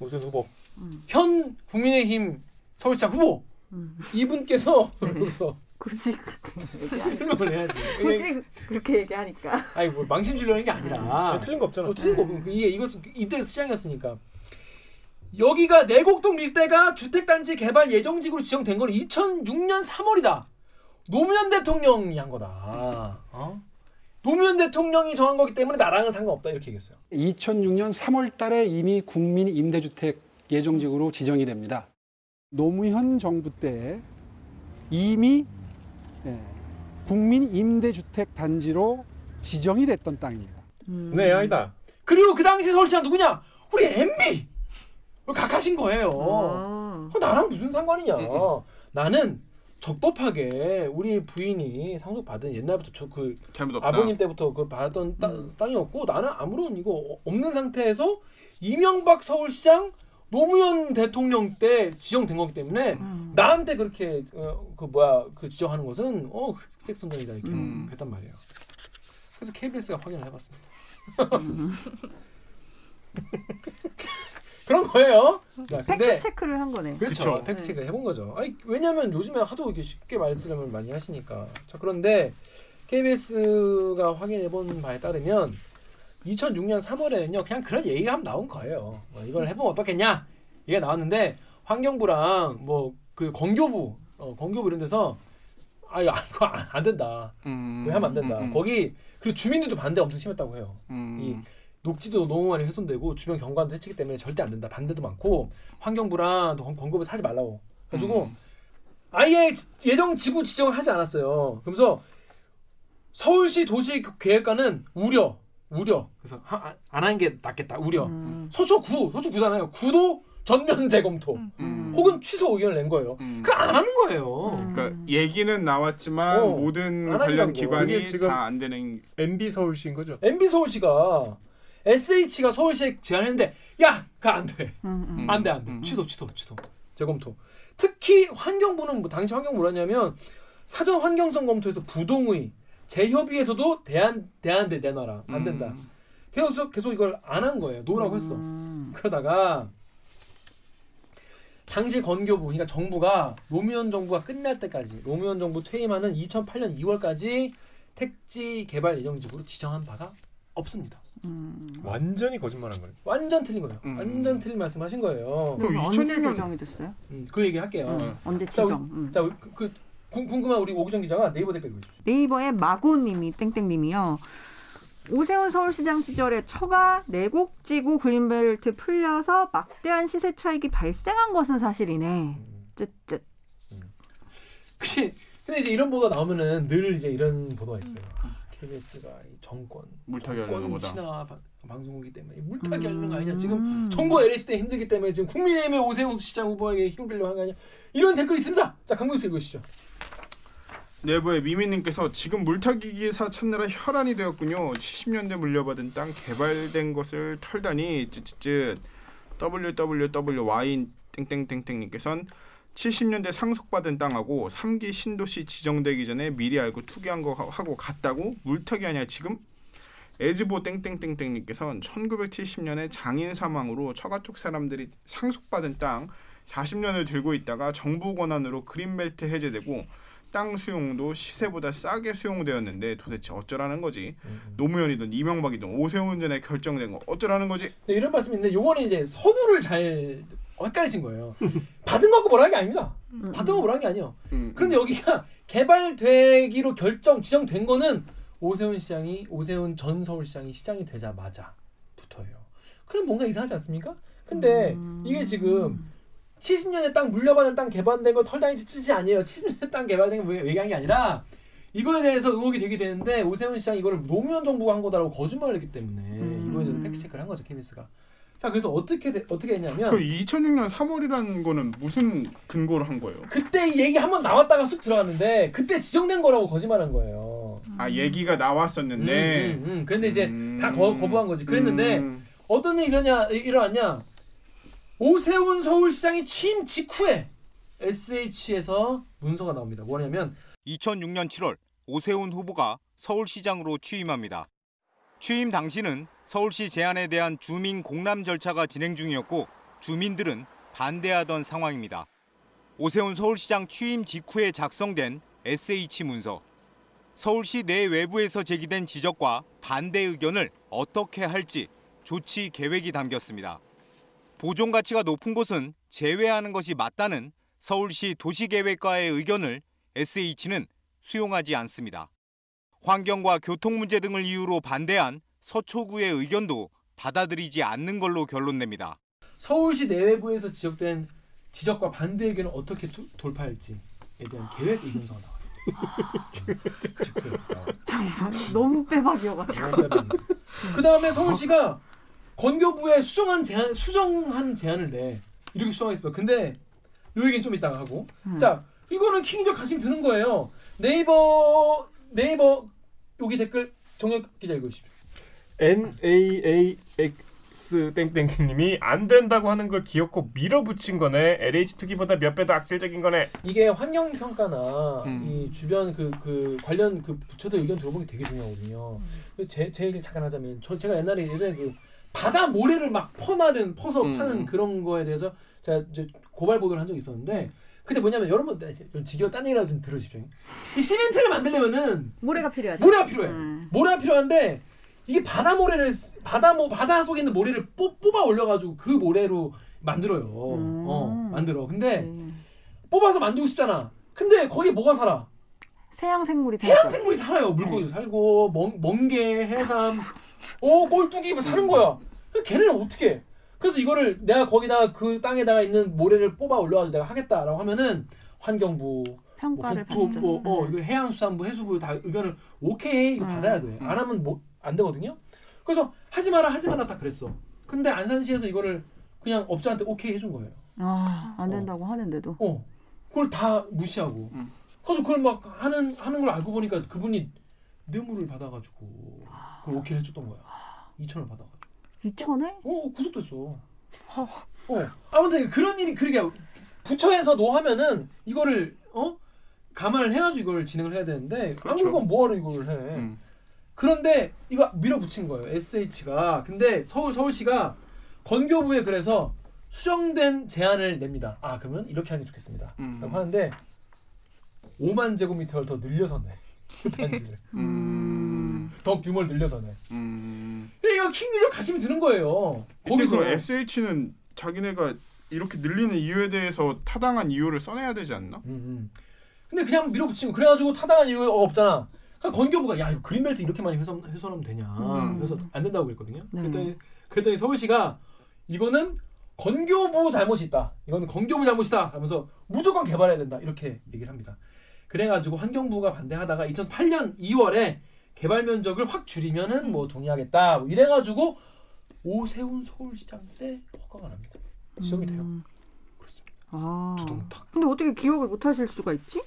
오세훈 후보. 현 국민의힘 서울시장 후보 음. 이분께서 여기서 굳이 그렇게. 설명을 해야지. 굳이 그렇게 얘기하니까. 아니 뭐 망신 주려는 게 아니라 아, 틀린 거 없잖아. 뭐 틀린 거 없고 이게 이것은 이때 시장이었으니까 여기가 내곡동 일대가 주택단지 개발 예정지구로 지정된 건 2006년 3월이다. 노무현 대통령이 한 거다. 어? 노무현 대통령이 정한 거기 때문에 나랑은 상관없다 이렇게 얘기했어요. 2006년 3월 달에 이미 국민 임대주택 예정지구로 지정이 됩니다. 노무현 정부 때 이미 예, 국민 임대주택 단지로 지정이 됐던 땅입니다. 음. 네, 아니다. 그리고 그 당시 서울시장 누구냐? 우리 MB 각하신 거예요. 아. 그 나랑 무슨 상관이냐? 음, 나는 적법하게 우리 부인이 상속 받은 옛날부터 저 그. 아버님 때부터 그 받았던 땅, 땅이었고 나는 아무런 이거 없는 상태에서 이명박 서울시장 노무현 대통령 때 지정된 거기 때문에 음. 나한테 그렇게 어, 그 뭐야 그 지정하는 것은 어 흑색 선전이다 이렇게 음. 했단 말이에요. 그래서 KBS가 확인을 해봤습니다. 음. 그런 거예요. 야, 팩트 체크를 한 거네. 그렇죠. 팩트 체크 해본 거죠. 아니, 왜냐하면 요즘에 하도 이렇게 쉽게 말씀을 많이 하시니까. 자 그런데 KBS가 확인해본 바에 따르면 2006년 3월에는요 그냥 그런 얘기가 한번 나온 거예요. 뭐 이걸 해보면 어떻겠냐 이게 나왔는데 환경부랑 뭐 그 건교부, 어, 건교부 이런 데서 아 이거 이거 안, 안 된다. 음. 왜 하면 안 된다. 음, 음. 거기 그리고 주민들도 반대 엄청 심했다고 해요. 음. 이 녹지도 너무 많이 훼손되고 주변 경관도 해치기 때문에 절대 안 된다. 반대도 많고 환경부랑 또 건- 건급을 사지 말라고. 가지고 음. 아예 지- 예정 지구 지정을 하지 않았어요. 그러면서 서울시 도시 계획과는 우려, 우려. 그래서 하- 안 하는 게 낫겠다. 우려. 음. 서초 구, 서초 구잖아요. 구도 전면 재검토. 음. 음. 혹은 취소 의견을 낸 거예요. 음. 그안 하는 거예요. 음. 그러니까 얘기는 나왔지만 어, 모든 안 관련. 기관이 다 안 되는 MB 서울시인 거죠. MB 서울시가 SH가 서울시에 제안했는데 야, 그거 안 돼. 음, 음. 음. 안 돼, 안 돼. 음. 취소, 취소, 취소. 재검토. 특히 환경부는 뭐 당시 환경부 뭐라냐면 사전 환경성 검토에서 부동의 재협의에서도 대안 대안돼 내놔라 안 된다. 음. 계속 계속 이걸 안 한 거예요. no라고 했어. 음. 그러다가 당시 건교부 그러니까 정부가 노무현 정부가 끝날 때까지 노무현 정부 퇴임하는 2008년 2월까지 택지 개발 예정지구로 지정한 바가 없습니다. 음. 완전히 거짓말한 거예요. 완전 틀린 거예요. 음. 완전 틀린 말씀하신 거예요. 그럼 그럼 언제 2000년 지정이 됐어요? 음, 그 얘기 할게요. 음, 언제 자, 지정? 음. 자, 그, 그 궁- 궁금한 우리 오기정 기자가 네이버 댓글 읽어주십시오. 네이버의 마고님이 땡땡님이요. 오세훈 서울시장 시절에 처가 내곡지구 그린벨트 풀려서 막대한 시세 차익이 발생한 것은 사실이네. 쯧쯧. 근데, 근데 이제 이런 보도가 나오면은 늘 이제 이런 보도가 있어요. 아, KBS가 이 정권 물타기 하려는 정권 거다. 방송이기 때문에 물타기 하려는 거 음. 아니냐 지금 정부 LH 때 힘들기 때문에 지금 국민의힘의 오세훈 시장 후보에게 힘을 빌려 하는 거 아니냐 이런 댓글이 있습니다. 자 강병수 읽으시죠. 내부의 미미님께서 지금 물타기 기사 찾느라 혈안이 되었군요. 70년대 물려받은 땅 개발된 것을 털다니 쯧쯧쯧 wwwy 땡땡땡땡님께선 70년대 상속받은 땅하고 3기 신도시 지정되기 전에 미리 알고 투기한 거 하고 갔다고 물타기 아니야 지금? 에즈보 땡땡땡땡님께서는 1970년에 장인 사망으로 처가 쪽 사람들이 상속받은 땅 40년을 들고 있다가 정부 권한으로 그린벨트 해제되고 땅 수용도 시세보다 싸게 수용되었는데 도대체 어쩌라는 거지? 노무현이든 이명박이든 오세훈 전에 결정된 거 어쩌라는 거지? 네, 이런 말씀인데 요거는 이제 선우를 잘 헷갈리신 거예요. 받은 거고 뭐라는 게 아닙니다. 받은 거 뭐라는 게 아니에요. 음, 그런데 여기가 개발되기로 결정 지정된 거는 오세훈 시장이 오세훈 전 서울시장이 시장이 되자마자 부터예요. 그럼 뭔가 이상하지 않습니까? 근데 이게 지금 70년에 땅 물려받은 땅 개발된 거 털다니 짓이 아니에요. 70년에 땅 개발된 게 아니라 이거에 대해서 의혹이 되게 되는데 오세훈 시장이 이거를 노무현 정부가 한 거다라고 거짓말을 했기 때문에 이거에 대해서 팩트 체크를 한 거죠 KBS가. 자 그래서 어떻게 돼- 어떻게 했냐면 그 2006년 3월이라는 거는 무슨 근거로 한 거예요? 그때 이 얘기 한번 나왔다가 쑥 들어갔는데 그때 지정된 거라고 거짓말한 거예요. 아 얘기가 나왔었는데 음, 음, 음. 근데 이제 음. 다 거, 거부한 거지. 그랬는데 음. 어떤 일이 일어냐 일어났냐? 오세훈 서울시장이 취임 직후에 SH에서 문서가 나옵니다. 뭐냐면 2006년 7월 오세훈 후보가 서울시장으로 취임합니다. 취임 당시는 서울시 제안에 대한 주민 공람 절차가 진행 중이었고 주민들은 반대하던 상황입니다. 오세훈 서울시장 취임 직후에 작성된 SH 문서. 서울시 내 외부에서 제기된 지적과 반대 의견을 어떻게 할지 조치 계획이 담겼습니다. 보존 가치가 높은 곳은 제외하는 것이 맞다는 서울시 도시계획과의 의견을 SH는 수용하지 않습니다. 환경과 교통 문제 등을 이유로 반대한 서초구의 의견도 받아들이지 않는 걸로 결론냅니다. 서울시 내외부에서 지적된 지적과 반대 의견을 어떻게 투- 돌파할지에 대한 계획 의견서가 나와요. 정말 너무 빼박이어가지고. 그 다음에 서울시가 건교부에 수정한 제안 수정한 제안을 내 이렇게 수정했어요. 근데 요 얘기는 좀 이따가 하고 자 이거는 킹적 관심 드는 거예요. 네이버 네이버 여기 댓글 정혁 기자 읽으십시오. N A A X 땡땡님이 안 된다고 하는 걸 기어코 밀어붙인 거네. LH 투기보다 몇 배 더 악질적인 거네. 이게 환경 평가나 음. 이 주변 그 그 관련 그 부처들 의견 들어보는 게 되게 중요하거든요. 제, 제 얘기를 잠깐 하자면 저 제가 옛날에 예전에 그 바다 모래를 막 퍼나는 퍼서 음. 파는 그런 거에 대해서 제가 이제 고발 보도를 한 적이 있었는데 그때 뭐냐면 여러분 네, 좀 지겨워 딴 얘기라도 좀 들으십시오. 이 시멘트를 만들려면은 모래가 필요하죠. 모래가 필요해. 음. 모래가 필요한데 이게 바다 모래를 쓰- 바다 모 바다 속에 있는 모래를 뽑, 뽑아 올려가지고 그 모래로 만들어요. 음. 어 만들어. 근데 네. 뽑아서 만들고 싶잖아. 근데 거기 뭐가 살아? 해양 생물이 해양 생물이 살아요. 물고기도 살고 멍, 멍게, 해삼, 어 꼴뚜기 뭐 사는 거야. 걔네는 어떻게? 해? 그래서 이거를 내가 거기다가 그 땅에다가 있는 모래를 뽑아 올려가지고 내가 하겠다라고 하면은 환경부, 뭐 평가를 국토, 받죠. 뭐, 어 네. 이거 해양수산부, 해수부 다 의견을 오케이 이거 음. 받아야 돼. 안 하면 뭐 안 되거든요. 그래서 하지 마라 하지 마라 다 그랬어. 근데 안산시에서 이거를 그냥 업자한테 오케이 해준 거예요. 아, 안 된다고 하는데도. 어, 그걸 다 무시하고. 음. 그래서 그걸 막 하는 하는 걸 알고 보니까 그분이 뇌물을 받아 가지고 그걸 오케이 해줬던 거야. 2천을 받아 가지고. 2천에? 어, 구속됐어. 어, 아무튼 그런 일이 그러게 부처에서 노하면은 이거를 어 감안을 해가지고 이걸 진행을 해야 되는데 그렇죠. 아무건 뭐하러 이걸 해. 음. 그런데 이거 밀어붙인 거예요. SH가. 근데 서울 서울시가 건교부에 그래서 수정된 제안을 냅니다. 아 그러면 이렇게 하는 게 좋겠습니다. 음. 라고 하는데 5만 제곱미터를 더 늘려서 내 단지를 음. 더 규모를 늘려서 내. 음. 근데 이거 킹리적 가심이 드는 거예요. 거기서 SH는 자기네가 이렇게 늘리는 이유에 대해서 타당한 이유를 써내야 되지 않나? 음, 음. 근데 그냥 밀어붙이고 그래가지고 타당한 이유 어, 없잖아. 그러니까 건교부가 야 이거 그린벨트 이렇게 많이 훼손 훼손하면 되냐. 음. 그래서 안 된다고 그랬거든요. 네. 그랬더니 그랬더니 서울시가 이거는 건교부 잘못이 있다. 이거는 건교부 잘못이다. 하면서 무조건 개발해야 된다. 이렇게 얘기를 합니다. 그래가지고 환경부가 반대하다가 2008년 2월에 개발 면적을 확 줄이면은 뭐 동의하겠다. 뭐 이래가지고 오세훈 서울시장 때 허가가 납니다. 지정이 돼요. 음. 그렇습니다. 아. 두둥탁. 근데 어떻게 기억을 못 하실 수가 있지?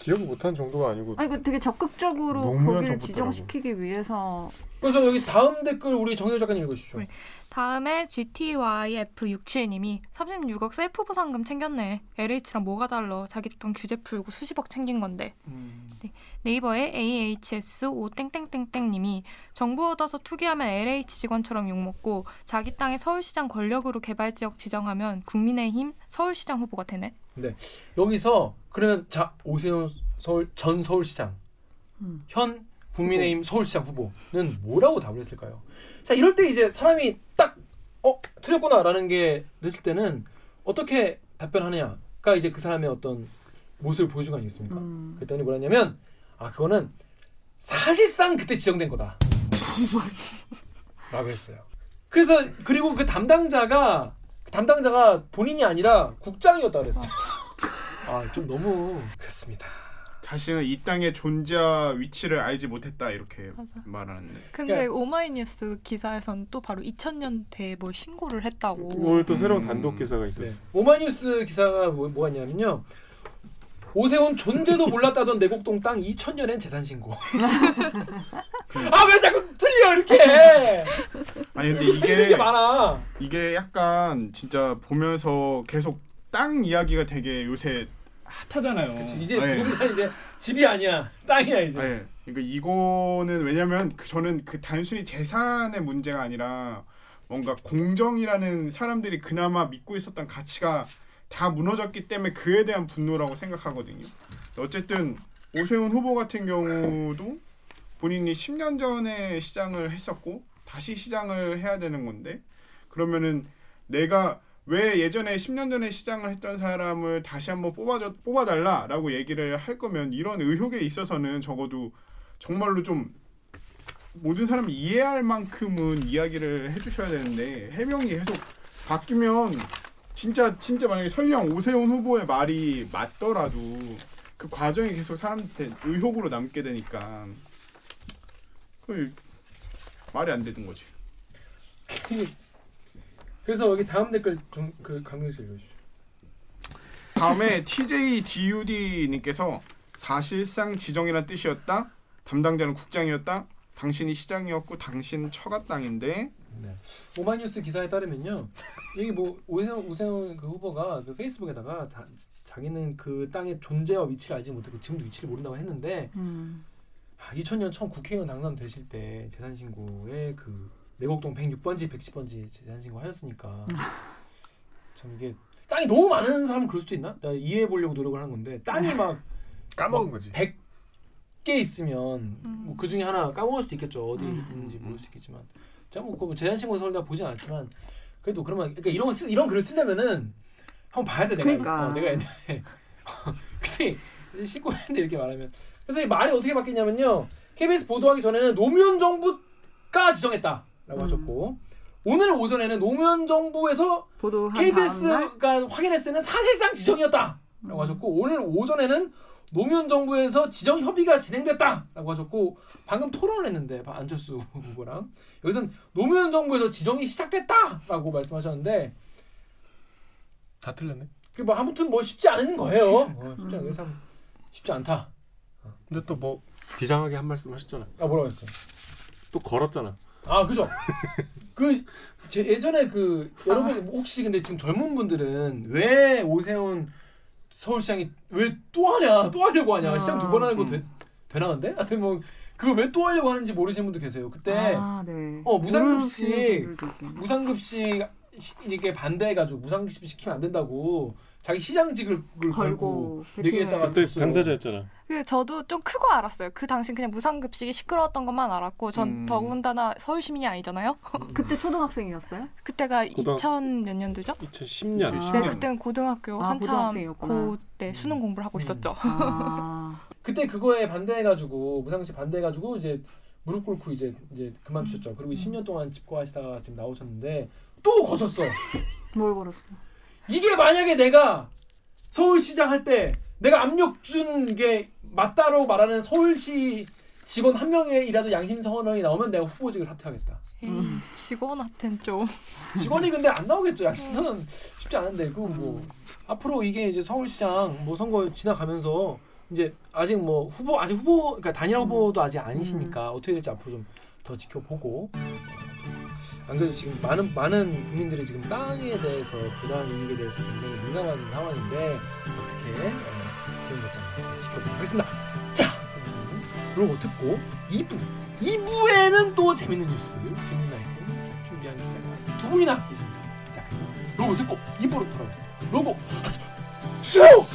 기억을 못한 정도가 아니고 아니 그 되게 적극적으로 거기를 지정시키기 위해서 그래서 여기 다음 댓글 우리 정효 작가님 읽어주시죠. 네. 다음에 GTYF67님이 36억 셀프 보상금 챙겼네. LH랑 뭐가 달러? 자기 돈 규제 풀고 수십억 챙긴 건데. 음. 네. 네이버의 AHS5 땡땡땡땡님이 정보 얻어서 투기하면 LH 직원처럼 욕먹고 자기 땅에 서울시장 권력으로 개발지역 지정하면 국민의힘 서울시장 후보가 되네. 네. 여기서 그러면 자 오세훈 서울 전 서울시장 음. 현 국민의힘 서울시장 후보는 뭐라고 답을 했을까요? 자 이럴 때 이제 사람이 딱어 틀렸구나라는 게 됐을 때는 어떻게 답변하느냐가 이제 그 사람의 어떤 모습을 보여준 거 아니겠습니까? 음. 그랬더니 뭐랬냐면 아 그거는 사실상 그때 지정된 거다. 라고 했어요. 그래서 그리고 그 담당자가 그 담당자가 본인이 아니라 국장이었다 그랬어요. 아 좀 너무 그렇습니다. 자신은 이 땅의 존재와 위치를 알지 못했다 이렇게 맞아. 말하는데 근데 그러니까 오마이뉴스 기사에서는 또 바로 2000년대에 뭘 신고를 했다고. 오늘 또 새로운 음. 단독 기사가 있었어. 네. 오마이뉴스 기사가 뭐, 뭐가 있냐면요. 오세훈 존재도 몰랐다던 내곡동 땅 2000년엔 재산 신고. 아 왜 자꾸 틀려 이렇게? 아니 근데 게 이게 많아. 이게 약간 진짜 보면서 계속 땅 이야기가 되게 요새 핫하잖아요. 그치, 이제 네. 부동산 이제 집이 아니야 땅이야 이제. 네. 그러니까 이거는 왜냐면 그 저는 그 단순히 재산의 문제가 아니라 뭔가 공정이라는 사람들이 그나마 믿고 있었던 가치가 다 무너졌기 때문에 그에 대한 분노라고 생각하거든요. 어쨌든 오세훈 후보 같은 경우도 본인이 10년 전에 시장을 했었고 다시 시장을 해야 되는 건데 그러면은 내가 왜 예전에 10년 전에 시장을 했던 사람을 다시 한번 뽑아줘 뽑아달라라고 얘기를 할 거면 이런 의혹에 있어서는 적어도 정말로 좀 모든 사람이 이해할 만큼은 이야기를 해주셔야 되는데 해명이 계속 바뀌면 진짜 진짜 만약에 설령 오세훈 후보의 말이 맞더라도 그 과정이 계속 사람한테 의혹으로 남게 되니까 그 말이 안 되는 거지. 그래서 여기 다음 댓글 좀 그 강민수 씨 읽어주시죠. 다음에 TJ DUD님께서 사실상 지정이란 뜻이었다. 담당자는 국장이었다. 당신이 시장이었고 당신 처가 땅인데 네. 오마이뉴스 기사에 따르면요, 여기 뭐 오세훈 오세훈 그 후보가 그 페이스북에다가 자, 자기는 그 땅의 존재와 위치를 알지 못하고 지금도 위치를 모른다고 했는데 음. 아, 2000년 처음 국회의원 당선되실 때 재산 신고에 그 내곡동 106번지 110번지 재산 신고 하셨으니까 참 이게 땅이 너무 많은 사람은 그럴 수도 있나? 나 이해해 보려고 노력을 하는 건데 땅이 막 까먹은 막 거지. 100개 있으면 음. 뭐그 중에 하나 까먹을 수도 있겠죠. 어디 음. 있는지 모를 수 있겠지만 제가 뭐 재산 신고 서울 다 보진 않지만 그래도 그러면 그러니까 이런 거 쓰, 이런 글을 쓰려면은 한번 봐야 돼 내가 그러니까. 어, 내가 옛날에 근데 신고 했는데 이렇게 말하면 그래서 이 말이 어떻게 바뀌냐면요 KBS 보도하기 전에는 노무현 정부 가 지정했다 라고 음. 하셨고 오늘 오전에는 노무현 정부에서 KBS가 확인했을 때는 사실상 지정이었다 라고 음. 하셨고 오늘 오전에는 노무현 정부에서 지정 협의가 진행됐다라고 하셨고 방금 토론을 했는데 바- 안철수 후보랑 여기서는 노무현 정부에서 지정이 시작됐다라고 말씀하셨는데 다 틀렸네. 그뭐 아무튼 뭐 쉽지 않은 거예요. 어, 쉽지 않은 참 쉽지 않다. 근데 또 뭐 비장하게 한 말씀 하셨잖아. 아 뭐라고 했어요? 또 걸었잖아. 아 그죠. 그 제 예전에 그 여러분 혹시 근데 지금 젊은 분들은 왜 오세훈 서울시장이 왜 또 하냐 또 하려고 하냐 아, 시장 두 번 하는 거 음. 되, 되나 근데? 하여튼 뭐 그거 왜 또 하려고 하는지 모르시는 분도 계세요. 그때 아, 네. 어, 무상급식. 무상급식 시- 이렇게 반대해가지고 무상급식 시키면 안 된다고 자기 시장직을 걸고 걸고 얘기했다가 그때. 당사자였잖아. 그 저도 좀 크고 알았어요. 그 당시 그냥 무상급식이 시끄러웠던 것만 알았고 전 음. 더군다나 서울 시민이 아니잖아요. 그때 초등학생이었어요? 그때가 고등- 2000몇 년도죠? 2010년. 아. 네, 10년. 그때는 고등학교 아, 한참 고등학생이었구나. 그때 수능 공부를 하고 음. 있었죠. 아, 그때 그거에 반대해가지고 무상급식 반대해가지고 이제 무릎 꿇고 이제 이제 그만두셨죠. 그리고 10년 동안 집거하시다가 지금 나오셨는데 또 거셨어. 뭘 걸었어? 이게 만약에 내가 서울시장 할 때 내가 압력 준 게 맞다라고 말하는 서울시 직원 한 명이라도 양심 선언이 나오면 내가 후보직을 사퇴하겠다. 에이, 직원한텐 좀. 직원이 근데 안 나오겠죠. 양심 선언 쉽지 않은데 그뭐 앞으로 이게 이제 서울시장 뭐 선거 지나가면서 이제 아직 뭐 후보 아직 후보 그러니까 단일 후보도 아직 아니시니까 어떻게 될지 앞으로 좀 더 지켜보고. 어, 안 그래도 지금 많은 많은 국민들이 지금 땅에 대해서 부당 이익에 대해서 굉장히 민감한 상황인데 어떻게 어, 좋은 결정 지켜보도록 하겠습니다. 자, 거 듣고 2부 2부에는 또 재밌는 뉴스, 재밌는 아이템 준비한 기자가 두 분이나 있습니다. 자, 그럼 로고 듣고 2부로 돌아오겠습니다. 로고 수요!